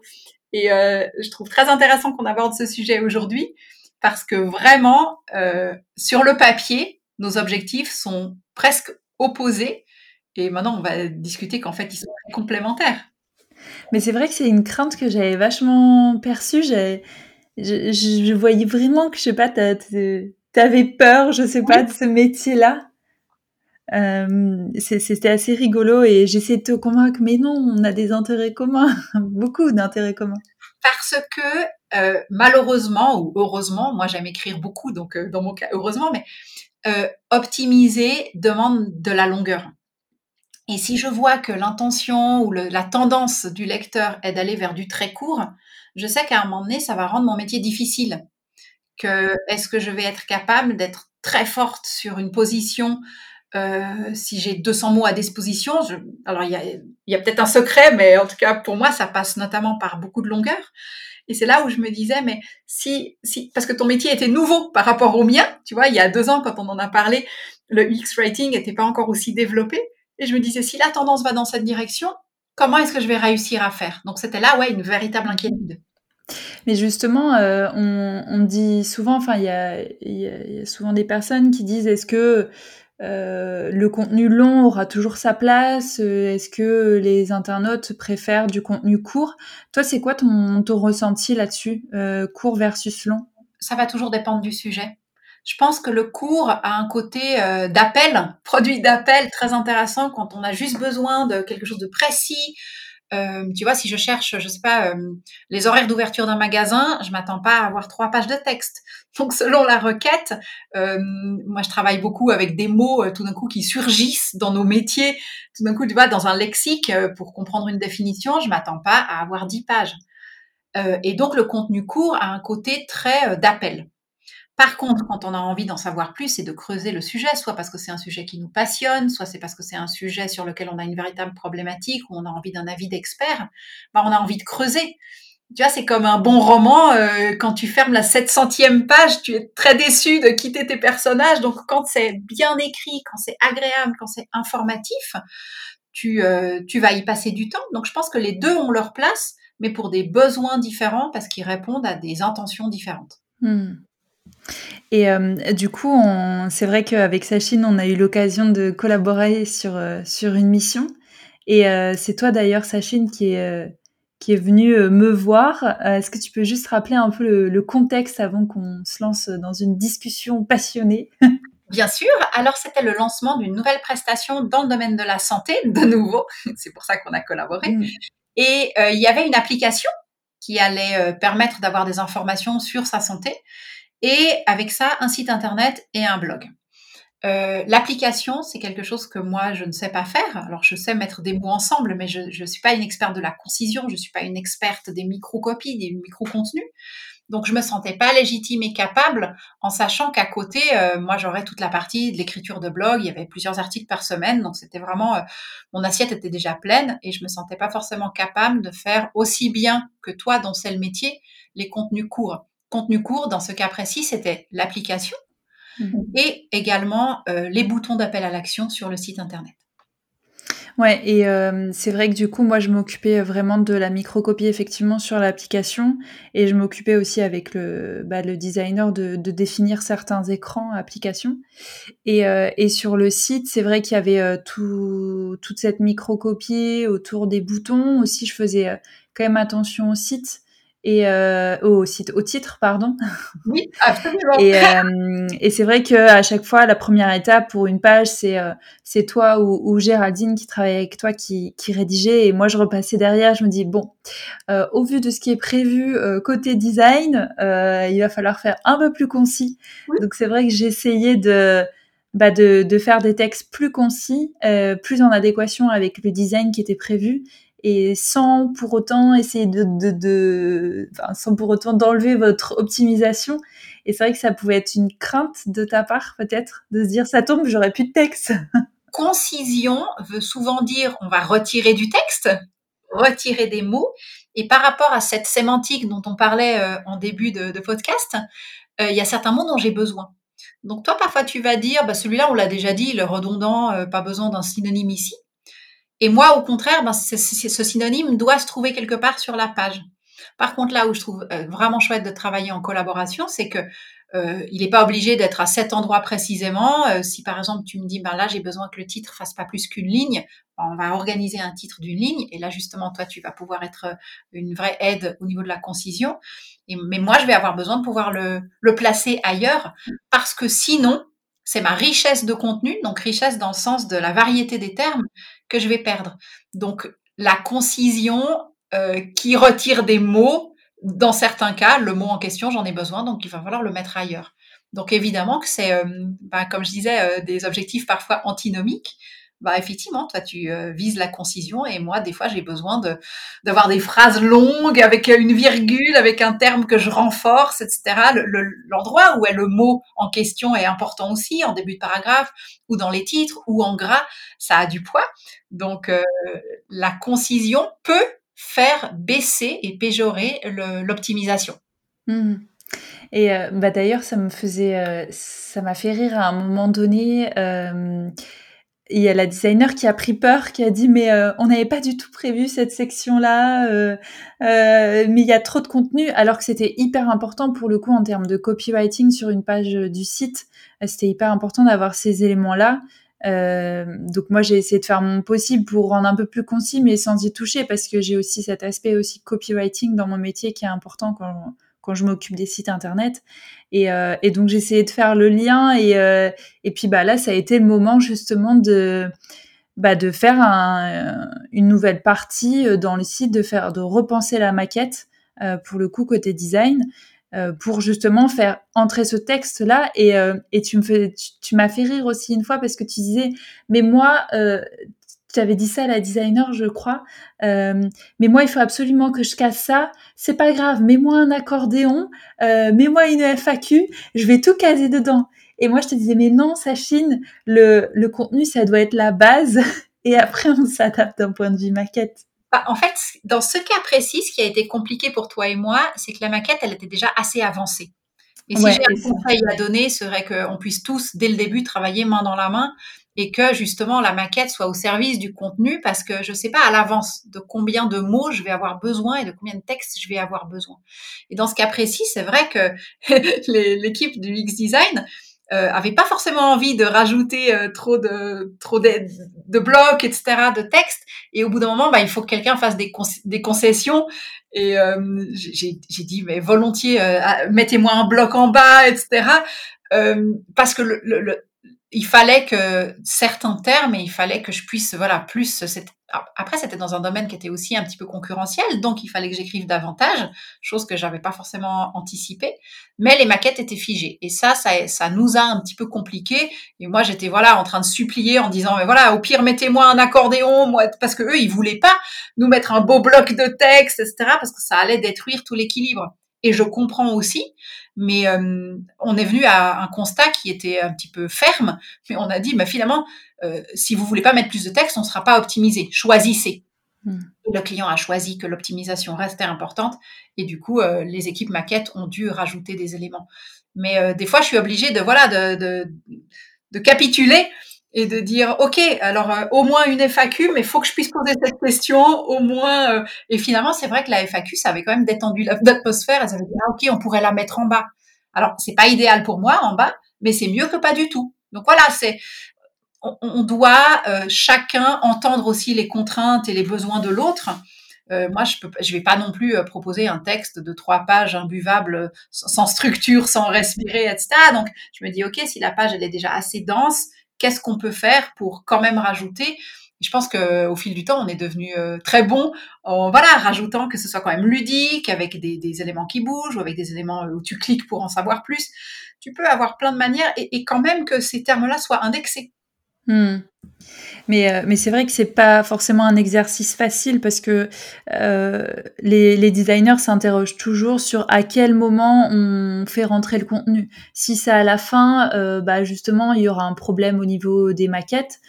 Et euh, je trouve très intéressant qu'on aborde ce sujet aujourd'hui parce que vraiment, euh, sur le papier, nos objectifs sont presque opposés. Et maintenant, on va discuter qu'en fait, ils sont complémentaires. Mais c'est vrai que c'est une crainte que j'avais vachement perçue. Je, je, voyais vraiment que, je sais pas, t'avais peur, je sais pas, de ce métier-là. Euh, C'était assez rigolo et j'essayais de te convaincre, mais non, on a des intérêts communs, beaucoup d'intérêts communs. Parce que euh, malheureusement ou heureusement, moi j'aime écrire beaucoup, donc euh, dans mon cas heureusement, mais optimiser demande de la longueur. Et si je vois que l'intention ou le, la tendance du lecteur est d'aller vers du très court, je sais qu'à un moment donné, ça va rendre mon métier difficile. Que est-ce que je vais être capable d'être très forte sur une position euh, si j'ai 200 mots à disposition? Alors il y a, peut-être un secret, mais en tout cas pour moi, ça passe notamment par beaucoup de longueur. Et c'est là où je me disais, mais si, si, parce que ton métier était nouveau par rapport au mien, tu vois, il y a deux ans quand on en a parlé, le UX writing n'était pas encore aussi développé. Et je me disais, si la tendance va dans cette direction, comment est-ce que je vais réussir à faire? Donc c'était là, ouais, une véritable inquiétude. Mais justement, euh, on, dit souvent, enfin, il y a, souvent des personnes qui disent, est-ce que euh, le contenu long aura toujours sa place? Est-ce que les internautes préfèrent du contenu court? Toi, c'est quoi ton, ressenti là-dessus, euh, court versus long? Ça va toujours dépendre du sujet. Je pense que le cours a un côté euh, d'appel, produit d'appel très intéressant quand on a juste besoin de quelque chose de précis. Euh, tu vois, si je cherche, je sais pas, euh, les horaires d'ouverture d'un magasin, je m'attends pas à avoir trois pages de texte. Donc, selon la requête, euh, moi, je travaille beaucoup avec des mots euh, tout d'un coup qui surgissent dans nos métiers. Tout d'un coup, tu vois, dans un lexique, euh, pour comprendre une définition, je m'attends pas à avoir dix pages. et donc, le contenu court a un côté très d'appel. Par contre, quand on a envie d'en savoir plus et de creuser le sujet, soit parce que c'est un sujet qui nous passionne, soit c'est parce que c'est un sujet sur lequel on a une véritable problématique ou on a envie d'un avis d'expert, bah on a envie de creuser. Tu vois, c'est comme un bon roman, euh, quand tu fermes la 700e page, tu es très déçu de quitter tes personnages. Donc quand c'est bien écrit, quand c'est agréable, quand c'est informatif, tu, euh, tu vas y passer du temps. Donc je pense que les deux ont leur place, mais pour des besoins différents parce qu'ils répondent à des intentions différentes. Hmm. Et euh, du coup, c'est vrai qu'avec Sachine, on a eu l'occasion de collaborer sur, euh, sur une mission. Et euh, c'est toi d'ailleurs, Sachine, qui est, qui est venu me voir. Est-ce que tu peux juste rappeler un peu le, le contexte avant qu'on se lance dans une discussion passionnée? Bien sûr. Alors, c'était le lancement d'une nouvelle prestation dans le domaine de la santé, de nouveau. C'est pour ça qu'on a collaboré. Mmh. Et il y avait une application qui allait permettre d'avoir des informations sur sa santé et avec ça, un site internet et un blog. Euh, L'application, c'est quelque chose que moi, je ne sais pas faire. Alors, je sais mettre des mots ensemble, mais je ne suis pas une experte de la concision, je ne suis pas une experte des micro-copies, des micro-contenus. Donc, je me sentais pas légitime et capable en sachant qu'à côté, euh, moi, j'aurais toute la partie de l'écriture de blog. Il y avait plusieurs articles par semaine, donc c'était vraiment euh, mon assiette était déjà pleine et je me sentais pas forcément capable de faire aussi bien que toi, dont c'est le métier, les contenus courts contenu court, dans ce cas précis, c'était l'application mmh. et également euh, les boutons d'appel à l'action sur le site internet. Ouais, et euh, c'est vrai que du coup, moi, je m'occupais vraiment de la microcopie effectivement sur l'application, et je m'occupais aussi avec le, bah, le designer de, de, définir certains écrans applications. Et, euh, et sur le site, c'est vrai qu'il y avait tout, toute cette microcopie autour des boutons. Aussi, je faisais quand même attention au site et euh, au site, au titre, pardon. Oui, absolument. et, euh, et c'est vrai que à chaque fois, la première étape pour une page, c'est euh, c'est toi ou, ou, Géraldine qui travaille avec toi qui, qui rédigeait, et moi je repassais derrière. Je me dis bon, euh, au vu de ce qui est prévu euh, côté design, il va falloir faire un peu plus concis. Donc c'est vrai que essayé de bah de, de, faire des textes plus concis, plus en adéquation avec le design qui était prévu et sans pour autant essayer de, de, de enfin, sans pour autant d'enlever votre optimisation. Et c'est vrai que ça pouvait être une crainte de ta part, peut-être, de se dire ça tombe, j'aurais plus de texte. Concision veut souvent dire on va retirer du texte, retirer des mots. Et par rapport à cette sémantique dont on parlait euh, en début de, podcast, euh, il y a certains mots dont j'ai besoin. Donc toi, parfois, tu vas dire, bah, celui-là, on l'a déjà dit, le redondant, euh, pas besoin d'un synonyme ici. Et moi, au contraire, ben, ce synonyme doit se trouver quelque part sur la page. Par contre, là où je trouve euh, vraiment chouette de travailler en collaboration, c'est que euh, il n'est pas obligé d'être à cet endroit précisément. Euh, si par exemple tu me dis, ben là j'ai besoin que le titre fasse pas plus qu'une ligne, ben, on va organiser un titre d'une ligne. Et là justement, toi tu vas pouvoir être une vraie aide au niveau de la concision. Mais moi je vais avoir besoin de pouvoir le, le placer ailleurs parce que sinon, c'est ma richesse de contenu, donc richesse dans le sens de la variété des termes que je vais perdre. Donc la concision euh, qui retire des mots, dans certains cas, le mot en question, j'en ai besoin, donc il va falloir le mettre ailleurs. Donc évidemment que c'est, bah, comme je disais, euh, des objectifs parfois antinomiques, bah effectivement, toi tu euh, vises la concision et moi des fois j'ai besoin de d'avoir des phrases longues avec une virgule, avec un terme que je renforce, etc. L'endroit le, où est le mot en question est important aussi en début de paragraphe ou dans les titres ou en gras, ça a du poids. Donc euh, la concision peut faire baisser et péjorer l'optimisation. Mmh. Et euh, bah d'ailleurs, ça me faisait, ça m'a fait rire à un moment donné. Il y a la designer qui a pris peur, qui a dit mais euh, on n'avait pas du tout prévu cette section-là, euh, euh, mais il y a trop de contenu, alors que c'était hyper important pour le coup en termes de copywriting sur une page du site. C'était hyper important d'avoir ces éléments-là. donc moi j'ai essayé de faire mon possible pour rendre un peu plus concis, mais sans y toucher, parce que j'ai aussi cet aspect aussi copywriting dans mon métier qui est important quand quand je m'occupe des sites internet. Et, euh, et donc essayé de faire le lien et, euh, et puis bah là ça a été le moment justement de bah, de faire un, une nouvelle partie euh, dans le site, de faire de repenser la maquette pour le coup côté design. Pour justement faire entrer ce texte là et, et tu me fais tu m'as fait rire aussi une fois parce que tu disais mais moi tu avais dit ça à la designer, je crois. Euh, mais moi, il faut absolument que je casse ça. C'est pas grave, mets-moi un accordéon, euh, mets-moi une FAQ, je vais tout caser dedans. Et moi, je te disais, mais non, Sachine, le, le contenu, ça doit être la base. Et après, on s'adapte d'un point de vue maquette. Bah, en fait, dans ce cas précis, ce qui a été compliqué pour toi et moi, c'est que la maquette, elle était déjà assez avancée. Et si j'ai un conseil à donner, serait qu'on puisse tous, dès le début, travailler main dans la main et que justement la maquette soit au service du contenu parce que je ne sais pas à l'avance de combien de mots je vais avoir besoin et de combien de textes je vais avoir besoin. Et dans ce cas précis, c'est vrai que l'équipe du X Design euh, avait pas forcément envie de rajouter euh, trop de trop de, blocs, etc., de textes. Et au bout d'un moment, bah, il faut que quelqu'un fasse des, concessions. Et euh, j'ai dit, mais volontiers, euh, mettez-moi un bloc en bas, etc. Euh, parce que le, le, il fallait que certains termes et il fallait que je puisse voilà plus après c'était dans un domaine qui était aussi un petit peu concurrentiel donc il fallait que j'écrive davantage chose que j'avais pas forcément anticipé mais les maquettes étaient figées. Et ça, ça ça nous a un petit peu compliqué et moi j'étais voilà en train de supplier en disant mais voilà au pire mettez-moi un accordéon moi parce que eux ils voulaient pas nous mettre un beau bloc de texte etc parce que ça allait détruire tout l'équilibre et je comprends aussi, mais euh, on est venu à un constat qui était un petit peu ferme, mais on a dit, mais finalement, euh, si vous voulez pas mettre plus de texte, on ne sera pas optimisé. Choisissez. Hmm. Le client a choisi que l'optimisation restait importante et du coup, euh, les équipes maquettes ont dû rajouter des éléments. Mais des fois, je suis obligée de voilà de, de, de capituler et de dire ok alors euh, au moins une FAQ mais faut que je puisse poser cette question au moins euh, et finalement c'est vrai que la FAQ ça avait quand même détendu l'atmosphère et ça veut dire ah, ok on pourrait la mettre en bas. Alors c'est pas idéal pour moi en bas mais c'est mieux que pas du tout. Donc voilà c'est on, doit euh, chacun entendre aussi les contraintes et les besoins de l'autre. Moi, je peux, je vais pas non plus proposer un texte de trois pages imbuvable, sans structure, sans respirer, etc. Donc, je me dis, ok, si la page elle est déjà assez dense, qu'est-ce qu'on peut faire pour quand même rajouter je pense que au fil du temps, on est devenu euh, très bon en voilà rajoutant que ce soit quand même ludique, avec des, éléments qui bougent ou avec des éléments où tu cliques pour en savoir plus. Tu peux avoir plein de manières et, et quand même que ces termes-là soient indexés. Hmm. Mais, euh, mais c'est vrai que c'est pas forcément un exercice facile parce que euh, les, designers s'interrogent toujours sur à quel moment on fait rentrer le contenu. Si c'est à la fin, euh, bah justement, il y aura un problème au niveau des maquettes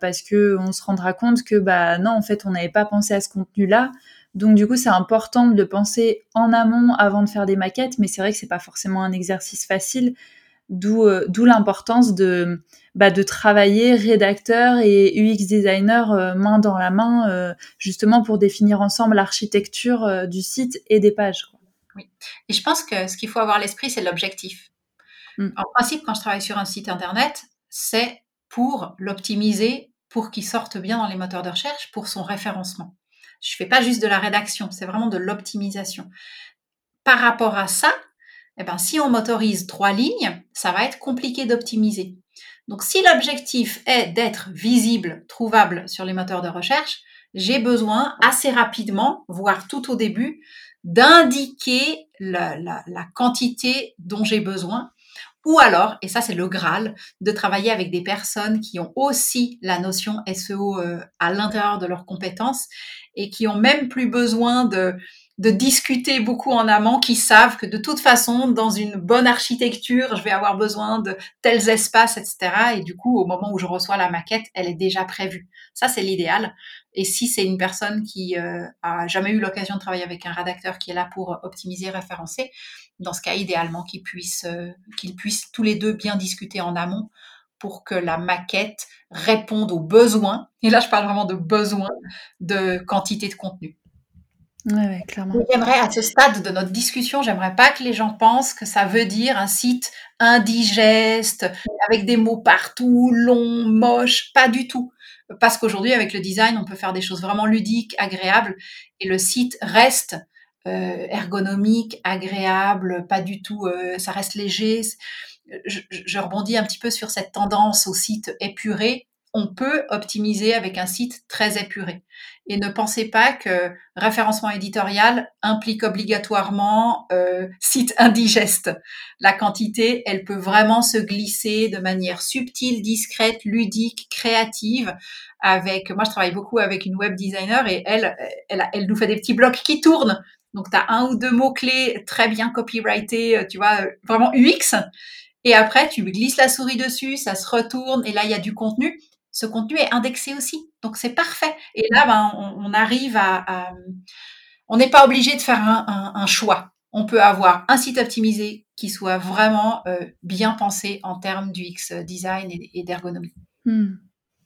parce que on se rendra compte que bah non, en fait, on n'avait pas pensé à ce contenu-là. Donc du coup, c'est important de le penser en amont avant de faire des maquettes, mais c'est vrai que c'est pas forcément un exercice facile. D'où euh, d'où l'importance de bah, de travailler rédacteur et UX designer euh, main dans la main, euh, justement pour définir ensemble l'architecture du site et des pages. Quoi. Oui. Et je pense que ce qu'il faut avoir à l'esprit, c'est l'objectif. Mm. En principe, quand je travaille sur un site internet, c'est pour l'optimiser, pour qu'il sorte bien dans les moteurs de recherche, pour son référencement. Je fais pas juste de la rédaction, c'est vraiment de l'optimisation. Par rapport à ça, eh ben, si on motorise trois lignes, ça va être compliqué d'optimiser. Donc si l'objectif est d'être visible, trouvable sur les moteurs de recherche, j'ai besoin assez rapidement, voire tout au début, d'indiquer la, quantité dont j'ai besoin. Ou alors, et ça c'est le Graal, de travailler avec des personnes qui ont aussi la notion SEO euh, à l'intérieur de leurs compétences et qui ont même plus besoin de, de discuter beaucoup en amont, qui savent que de toute façon, dans une bonne architecture, je vais avoir besoin de tels espaces, etc. Et du coup, au moment où je reçois la maquette, elle est déjà prévue. Ça, c'est l'idéal. Et si c'est une personne qui euh, a jamais eu l'occasion de travailler avec un rédacteur qui est là pour optimiser, référencer, dans ce cas, idéalement, qu'ils puissent, euh, qu'ils puissent tous les deux bien discuter en amont pour que la maquette réponde aux besoins, et là je parle vraiment de besoins de quantité de contenu. Ouais, clairement. J'aimerais, à ce stade de notre discussion, j'aimerais pas que les gens pensent que ça veut dire un site indigeste, avec des mots partout, long, moche, pas du tout. Parce qu'aujourd'hui, avec le design, on peut faire des choses vraiment ludiques, agréables, et le site reste euh, ergonomique, agréable, pas du tout, euh, ça reste léger. Je, je, rebondis un petit peu sur cette tendance au site épuré on peut optimiser avec un site très épuré. Et ne pensez pas que référencement éditorial implique obligatoirement euh, site indigeste. La quantité, elle peut vraiment se glisser de manière subtile, discrète, ludique, créative. Avec, moi, je travaille beaucoup avec une web designer et elle, elle, elle nous fait des petits blocs qui tournent. Donc, tu as un ou deux mots-clés très bien copyrightés, tu vois, vraiment UX. Et après, tu glisses la souris dessus, ça se retourne et là, il y a du contenu ce contenu est indexé aussi. Donc c'est parfait. Et là, ben, on, arrive à, on n'est pas obligé de faire un, choix. On peut avoir un site optimisé qui soit vraiment euh, bien pensé en termes du X design et, d'ergonomie. Hmm.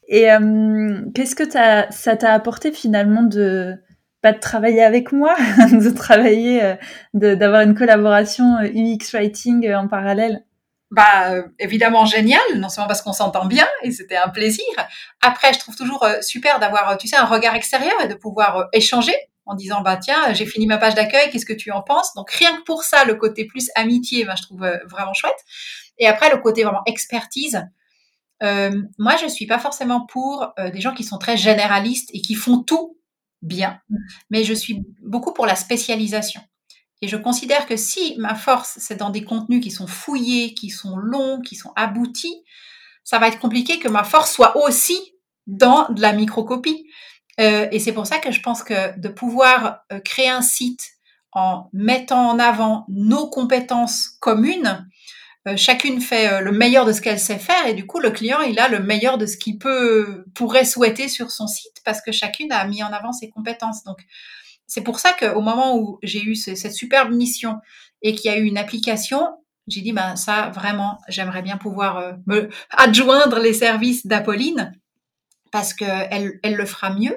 Et euh, qu'est-ce que ça t'a apporté finalement de pas de travailler avec moi, de travailler, euh, d'avoir une collaboration UX writing en parallèle? Bah évidemment génial, non seulement parce qu'on s'entend bien et c'était un plaisir. Après, je trouve toujours euh, super d'avoir, tu sais, un regard extérieur et de pouvoir euh, échanger en disant bah tiens, j'ai fini ma page d'accueil, qu'est-ce que tu en penses? Donc rien que pour ça, le côté plus amitié, ben, je trouve euh, vraiment chouette. Et après, le côté vraiment expertise. moi, je suis pas forcément pour des gens qui sont très généralistes et qui font tout bien, mais je suis beaucoup pour la spécialisation. Et je considère que si ma force, c'est dans des contenus qui sont fouillés, qui sont longs, qui sont aboutis, ça va être compliqué que ma force soit aussi dans de la microcopie. Euh, et c'est pour ça que je pense que de pouvoir euh, créer un site en mettant en avant nos compétences communes, euh, chacune fait le meilleur de ce qu'elle sait faire et du coup le client il a le meilleur de ce qu'il peut pourrait souhaiter sur son site parce que chacune a mis en avant ses compétences. Donc c'est pour ça qu'au moment où j'ai eu cette superbe mission et qu'il y a eu une application, j'ai dit, ben ça, vraiment, j'aimerais bien pouvoir euh, me adjoindre les services d'Apolline parce qu'elle elle le fera mieux.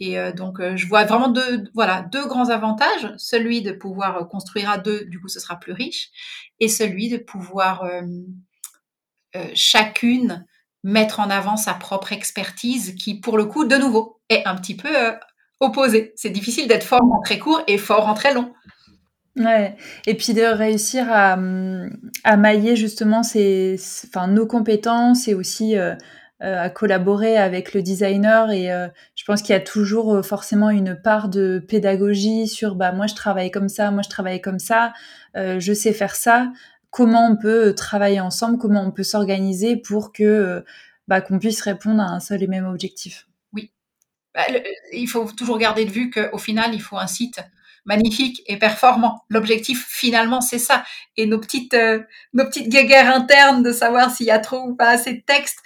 Et euh, donc, euh, je vois vraiment deux, voilà, deux grands avantages. Celui de pouvoir construire à deux, du coup, ce sera plus riche. Et celui de pouvoir chacune mettre en avant sa propre expertise qui, pour le coup, de nouveau, est un petit peu opposé. C'est difficile d'être fort en très court et fort en très long. Ouais, et puis de réussir à, à mailler justement ces, enfin, nos compétences et aussi euh, euh, à collaborer avec le designer. Et euh, je pense qu'il y a toujours forcément une part de pédagogie sur bah, moi je travaille comme ça, moi je travaille comme ça, je sais faire ça. Comment on peut travailler ensemble, comment on peut s'organiser pour que bah, qu'on puisse répondre à un seul et même objectif? Bah, il faut toujours garder de vue qu'au final, il faut un site magnifique et performant. L'objectif, finalement, c'est ça. Et nos petites, euh, nos petites guéguerres internes de savoir s'il y a trop ou pas assez de texte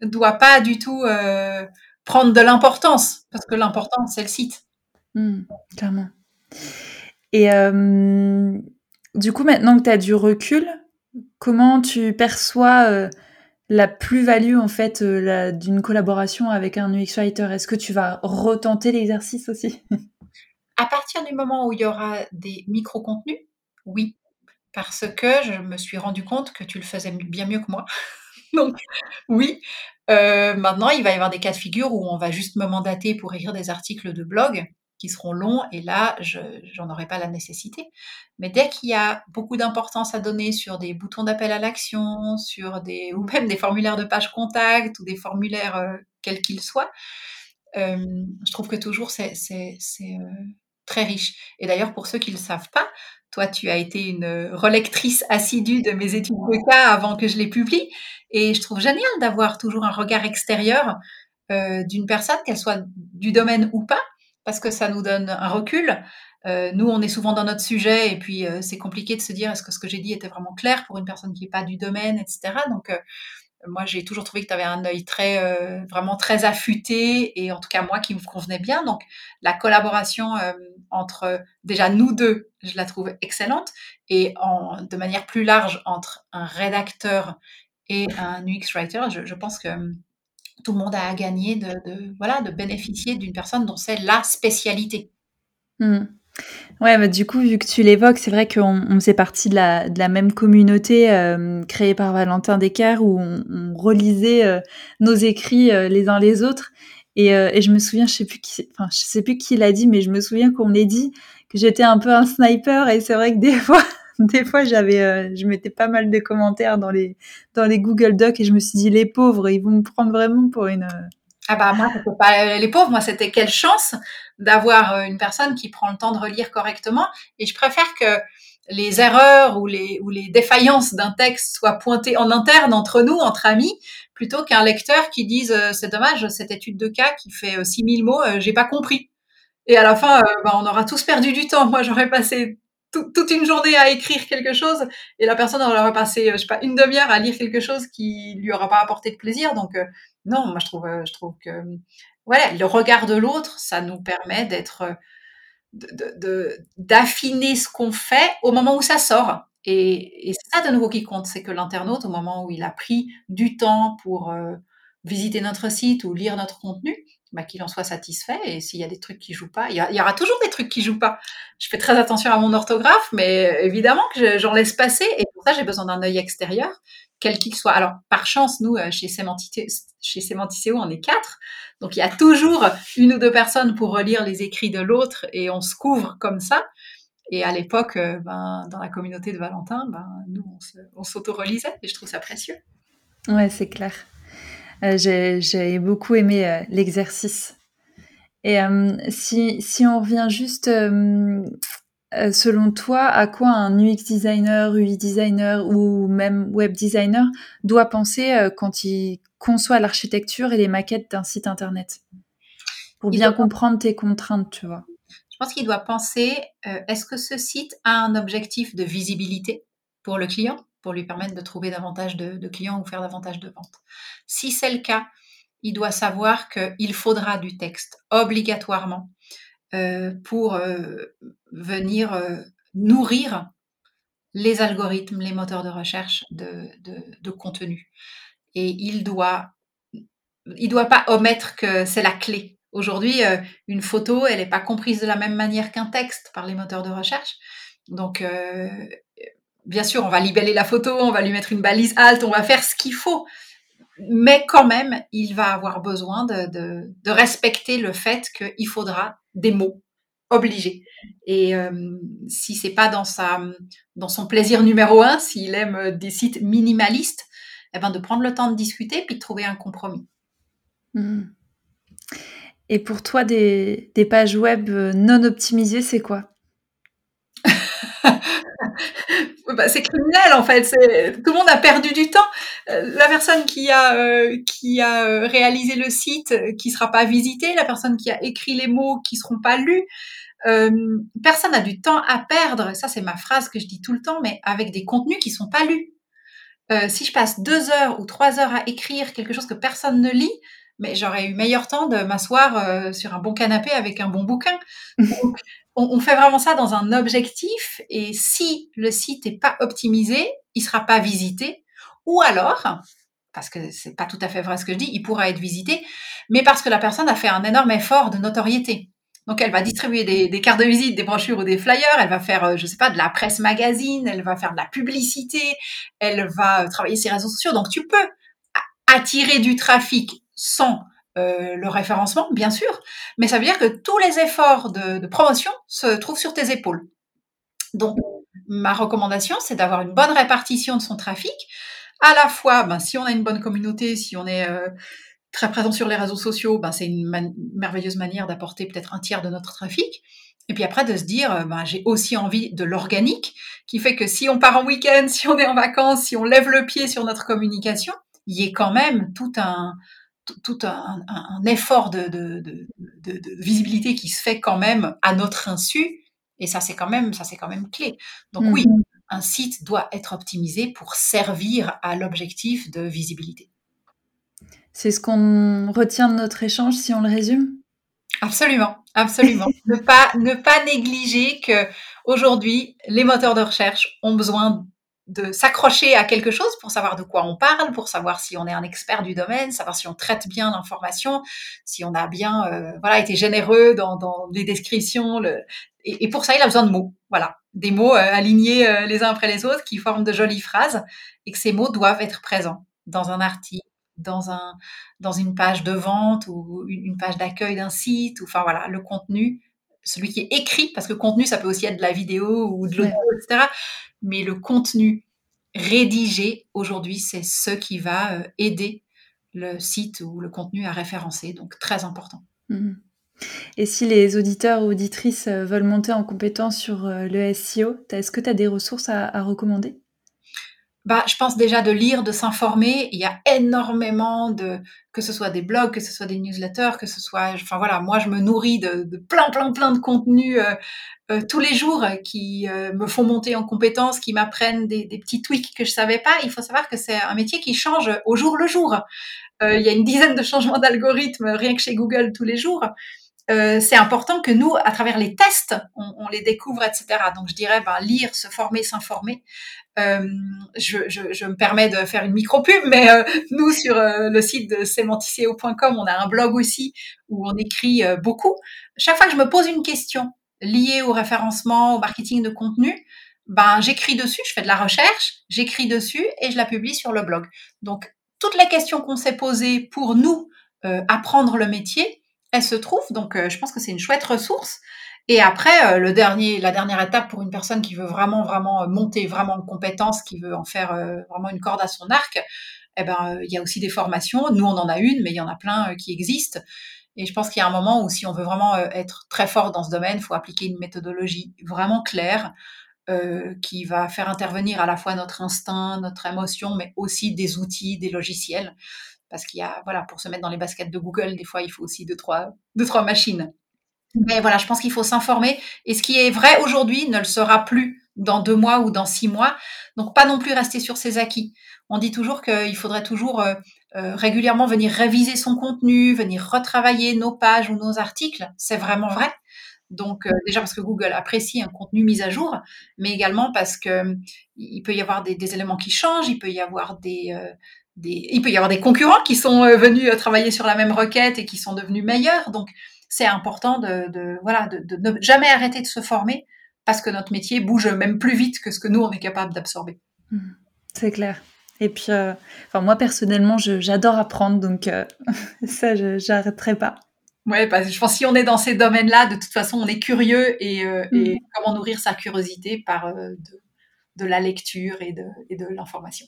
ne doit pas du tout euh, prendre de l'importance, parce que l'important, c'est le site. Mmh, clairement. Et euh, du coup, maintenant que tu as du recul, comment tu perçois la plus-value en fait euh, d'une collaboration avec un UX writer? Est-ce que tu vas retenter l'exercice aussi? À partir du moment où il y aura des micro-contenus, oui, parce que je me suis rendu compte que tu le faisais bien mieux que moi. Donc oui. Euh, maintenant, il va y avoir des cas de figure où on va juste me mandater pour écrire des articles de blog qui seront longs et là, je n'en aurai pas la nécessité. Mais dès qu'il y a beaucoup d'importance à donner sur des boutons d'appel à l'action, sur des ou même des formulaires de page contact ou des formulaires euh, quels qu'ils soient, euh, je trouve que toujours c'est euh, très riche. Et d'ailleurs, pour ceux qui ne le savent pas, toi, tu as été une relectrice assidue de mes études de cas avant que je les publie. Et je trouve génial d'avoir toujours un regard extérieur d'une personne, qu'elle soit du domaine ou pas, parce que ça nous donne un recul. Euh, nous, on est souvent dans notre sujet et puis euh, c'est compliqué de se dire est-ce que ce que j'ai dit était vraiment clair pour une personne qui n'est pas du domaine, etc. Donc, euh, moi, j'ai toujours trouvé que tu avais un œil très, vraiment très affûté et en tout cas, moi, qui me convenait bien. Donc, la collaboration entre déjà nous deux, je la trouve excellente et de manière plus large entre un rédacteur et un UX writer. Je, pense que tout le monde a à gagner de, voilà, de bénéficier d'une personne dont c'est la spécialité. Mmh. Ouais, bah, du coup, vu que tu l'évoques, c'est vrai qu'on on faisait partie de la, même communauté euh, créée par Valentin Descartes où on, relisait euh, nos écrits euh, les uns les autres. Et, je me souviens, je sais plus qui, enfin, je sais plus qui l'a dit, mais je me souviens qu'on m'ait dit que j'étais un peu un sniper. Et c'est vrai que des fois, des fois, j'avais, je mettais pas mal de commentaires dans les dans les Google Docs et je me suis dit les pauvres, ils vont me prendre vraiment pour une ah bah moi, c'était pas les pauvres, moi c'était quelle chance d'avoir euh, une personne qui prend le temps de relire correctement. Et je préfère que les erreurs ou les, ou les défaillances d'un texte soient pointées en interne entre nous, entre amis, plutôt qu'un lecteur qui dise euh, c'est dommage, cette étude de cas qui fait 6000 euh, mots, j'ai pas compris. Et à la fin, bah, on aura tous perdu du temps. Moi, j'aurais passé toute une journée à écrire quelque chose et la personne aurait passé, je sais pas, une demi-heure à lire quelque chose qui lui aura pas apporté de plaisir. Donc, non, moi je trouve, euh, je trouve que voilà, le regard de l'autre, ça nous permet d'être, euh, d'affiner ce qu'on fait au moment où ça sort. Et, c'est ça de nouveau qui compte, c'est que l'internaute, au moment où il a pris du temps pour euh, visiter notre site ou lire notre contenu, bah, qu'il en soit satisfait. Et s'il y a des trucs qui jouent pas, il y, aura toujours des trucs qui jouent pas. Je fais très attention à mon orthographe, mais évidemment que j'en laisse passer. Et pour ça, j'ai besoin d'un œil extérieur quel qu'il soit. Alors, par chance, nous, euh, chez, Sémanticéo, on est quatre. Donc, il y a toujours une ou deux personnes pour relire les écrits de l'autre et on se couvre comme ça. Et à l'époque, euh, ben, dans la communauté de Valentin, ben, nous, on s'auto-relisait et je trouve ça précieux. Ouais, c'est clair. Euh, j'ai beaucoup aimé l'exercice. Et si, si, on revient juste euh, selon toi, à quoi un UX designer, UI designer ou même web designer doit penser euh, quand il conçoit l'architecture et les maquettes d'un site internet? Pour bien comprendre tes contraintes, tu vois. Je pense qu'il doit penser euh, est-ce que ce site a un objectif de visibilité pour le client, lui permettre de trouver davantage de, clients ou faire davantage de ventes Si c'est le cas, il doit savoir qu'il faudra du texte obligatoirement pour venir euh, nourrir les algorithmes, les moteurs de recherche de, contenu. Et il doit, doit pas omettre que c'est la clé. Aujourd'hui, euh, une photo, elle n'est pas comprise de la même manière qu'un texte par les moteurs de recherche. Donc, euh, bien sûr, on va libeller la photo, on va lui mettre une balise halte, on va faire ce qu'il faut. Mais quand même, il va avoir besoin de, de respecter le fait qu'il faudra des mots obligé. Et euh, si c'est pas dans sa dans son plaisir numéro un, s'il aime des sites minimalistes, eh ben de prendre le temps de discuter puis de trouver un compromis. Hmm. Et pour toi, des, des pages web non optimisées, c'est quoi? bah, c'est criminel en fait. Tout le monde a perdu du temps. Euh, la personne qui a euh, qui a réalisé le site qui sera pas visité, la personne qui a écrit les mots qui seront pas lus, euh, personne n'a du temps à perdre, ça c'est ma phrase que je dis tout le temps, mais avec des contenus qui sont pas lus. Euh, si je passe deux heures ou trois heures à écrire quelque chose que personne ne lit, mais j'aurais eu meilleur temps de m'asseoir euh, sur un bon canapé avec un bon bouquin. On, fait vraiment ça dans un objectif, et si le site n'est pas optimisé, il sera pas visité, ou alors, parce que c'est pas tout à fait vrai ce que je dis, il pourra être visité, mais parce que la personne a fait un énorme effort de notoriété. Donc, elle va distribuer des, cartes de visite, des brochures ou des flyers. Elle va faire, euh, je sais pas, de la presse magazine. Elle va faire de la publicité. Elle va travailler ses réseaux sociaux. Donc, tu peux attirer du trafic sans euh, le référencement, bien sûr, mais ça veut dire que tous les efforts de, promotion se trouvent sur tes épaules. Donc, ma recommandation, c'est d'avoir une bonne répartition de son trafic. À la fois, ben, si on a une bonne communauté, si on est euh, très présent sur les réseaux sociaux, ben, c'est une merveilleuse manière d'apporter peut-être un tiers de notre trafic. Et puis après, de se dire, euh, ben, j'ai aussi envie de l'organique, qui fait que si on part en week-end, si on est en vacances, si on lève le pied sur notre communication, il y ait quand même tout un, tout un, effort de, de, visibilité qui se fait quand même à notre insu. Et ça, c'est quand même, ça, c'est quand même clé. Donc oui, mm-hmm. un site doit être optimisé pour servir à l'objectif de visibilité. C'est ce qu'on retient de notre échange si on le résume? Absolument, absolument. ne pas ne pas négliger que aujourd'hui les moteurs de recherche ont besoin de s'accrocher à quelque chose pour savoir de quoi on parle, pour savoir si on est un expert du domaine, savoir si on traite bien l'information, si on a bien euh, voilà été généreux dans, dans les descriptions. Le... Et, pour ça, il a besoin de mots. Voilà, des mots euh, alignés euh, les uns après les autres qui forment de jolies phrases et que ces mots doivent être présents dans un article, dans un dans une page de vente ou une page d'accueil d'un site. Ou, enfin voilà, le contenu celui qui est écrit, parce que contenu, ça peut aussi être de la vidéo ou de l'audio, etc. Mais le contenu rédigé, aujourd'hui, c'est ce qui va euh, aider le site ou le contenu à référencer. Donc, très important. Mhm. Et si les auditeurs ou auditrices euh, veulent monter en compétence sur euh, le SEO, est-ce que tu as des ressources à recommander? Bah, je pense déjà de lire, de s'informer. Il y a énormément de, que ce soit des blogs, que ce soit des newsletters, que ce soit, enfin voilà, moi je me nourris de, plein, plein, plein de contenus euh, euh, tous les jours qui euh, me font monter en compétences, qui m'apprennent des, des, petits tweaks que je savais pas. Il faut savoir que c'est un métier qui change au jour le jour. il y a une dizaine de changements d'algorithmes rien que chez Google tous les jours. C'est important que nous, à travers les tests, on, les découvre, etc. Donc, je dirais, ben, lire, se former, s'informer. Euh, je, me permets de faire une micro-pub, mais euh, nous, sur euh, le site de semanticeo.com, on a un blog aussi où on écrit beaucoup. Chaque fois que je me pose une question liée au référencement, au marketing de contenu, ben, j'écris dessus, je fais de la recherche, j'écris dessus et je la publie sur le blog. Donc, toutes les questions qu'on s'est posées pour nous apprendre le métier, elles se trouvent. Donc, je pense que c'est une chouette ressource. Et après, euh, le dernier, la dernière étape pour une personne qui veut vraiment, vraiment euh, monter vraiment en compétence, qui veut en faire euh, vraiment une corde à son arc, eh ben, il y a aussi des formations. Nous, on en a une, mais il y en a plein qui existent. Et je pense qu'il y a un moment où, si on veut vraiment être très fort dans ce domaine, il faut appliquer une méthodologie vraiment claire euh, qui va faire intervenir à la fois notre instinct, notre émotion, mais aussi des outils, des logiciels. Parce qu'il y a, voilà, pour se mettre dans les baskets de Google, des fois, il faut aussi deux, trois, deux, trois machines. Mais voilà, je pense qu'il faut s'informer. Et ce qui est vrai aujourd'hui ne le sera plus dans deux mois ou dans six mois. Donc, pas non plus rester sur ses acquis. On dit toujours qu'il faudrait toujours euh, euh, régulièrement venir réviser son contenu, venir retravailler nos pages ou nos articles. C'est vraiment vrai. Donc, euh, déjà parce que Google apprécie un contenu mis à jour, mais également parce que il peut y avoir des, éléments qui changent, il peut y avoir des, des, il peut y avoir des concurrents qui sont venus travailler sur la même requête et qui sont devenus meilleurs. Donc, c'est important de, voilà, de, ne jamais arrêter de se former parce que notre métier bouge même plus vite que ce que nous, on est capable d'absorber. Mmh. C'est clair. Et puis, euh, enfin, moi, personnellement, j'adore apprendre, donc euh, ça, je n'arrêterai pas. Ouais, parce que je pense que si on est dans ces domaines-là, de toute façon, on est curieux et, euh, mmh. et comment nourrir sa curiosité par de, de, la lecture et de, et de l'information.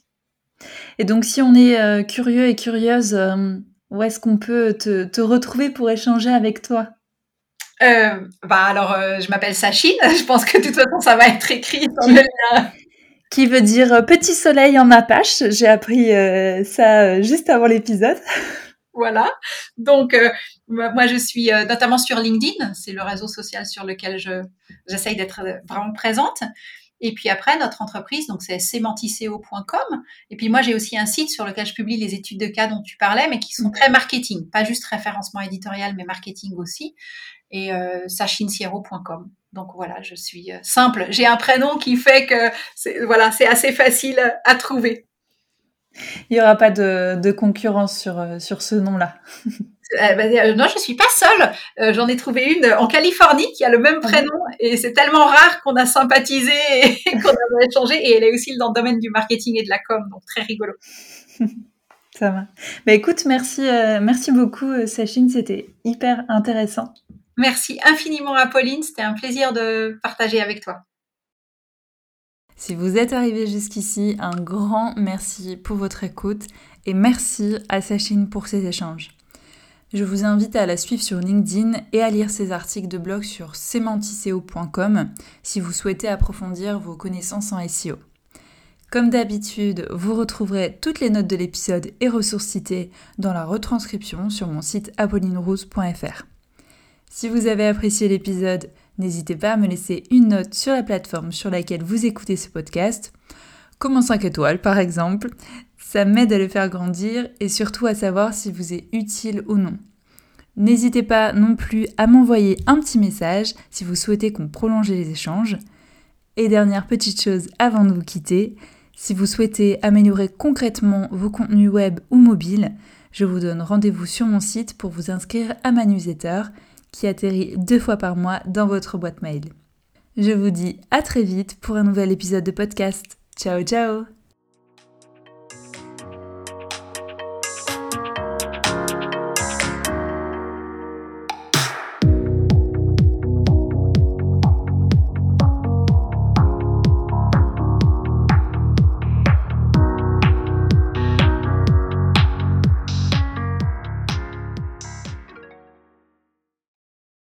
Et donc, si on est curieux et curieuse, où est-ce qu'on peut te, te, retrouver pour échanger avec toi? Euh, bah alors, euh, je m'appelle Sachine. Je pense que de toute façon, ça va être écrit dans le lien. Qui veut dire euh, petit soleil en Apache. J'ai appris euh, ça euh, juste avant l'épisode. Voilà. Donc, moi, je suis notamment sur LinkedIn. C'est le réseau social sur lequel je j'essaye d'être vraiment présente. Et puis après, notre entreprise, donc c'est semanticeo.com. Et puis moi, j'ai aussi un site sur lequel je publie les études de cas dont tu parlais, mais qui sont très marketing, pas juste référencement éditorial, mais marketing aussi. Et euh, sachinciero.com. Donc voilà, je suis euh, simple. J'ai un prénom qui fait que c'est, voilà, c'est assez facile à trouver. Il n'y aura pas de, de concurrence sur, euh, sur ce nom-là. Euh, bah, euh, non, je suis pas seule. Euh, j'en ai trouvé une en Californie qui a le même prénom et c'est tellement rare qu'on a sympathisé et qu'on a échangé. Et elle est aussi dans le domaine du marketing et de la com, donc très rigolo. Ça va. Bah écoute, merci, merci beaucoup, Sachine. C'était hyper intéressant. Merci infiniment à Pauline. C'était un plaisir de partager avec toi. Si vous êtes arrivé jusqu'ici, un grand merci pour votre écoute et merci à Sachine pour ces échanges. Je vous invite à la suivre sur LinkedIn et à lire ses articles de blog sur semanticeo.com si vous souhaitez approfondir vos connaissances en SEO. Comme d'habitude, vous retrouverez toutes les notes de l'épisode et ressources citées dans la retranscription sur mon site apollinerose.fr. Si vous avez apprécié l'épisode, n'hésitez pas à me laisser une note sur la plateforme sur laquelle vous écoutez ce podcast, comme en 5 étoiles par exemple. Ça m'aide à le faire grandir et surtout à savoir si vous est utile ou non. N'hésitez pas non plus à m'envoyer un petit message si vous souhaitez qu'on prolonge les échanges. Et dernière petite chose avant de vous quitter, Si vous souhaitez améliorer concrètement vos contenus web ou mobiles, je vous donne rendez-vous sur mon site pour vous inscrire à ma newsletter qui atterrit deux fois par mois dans votre boîte mail. Je vous dis à très vite pour un nouvel épisode de podcast. Ciao ciao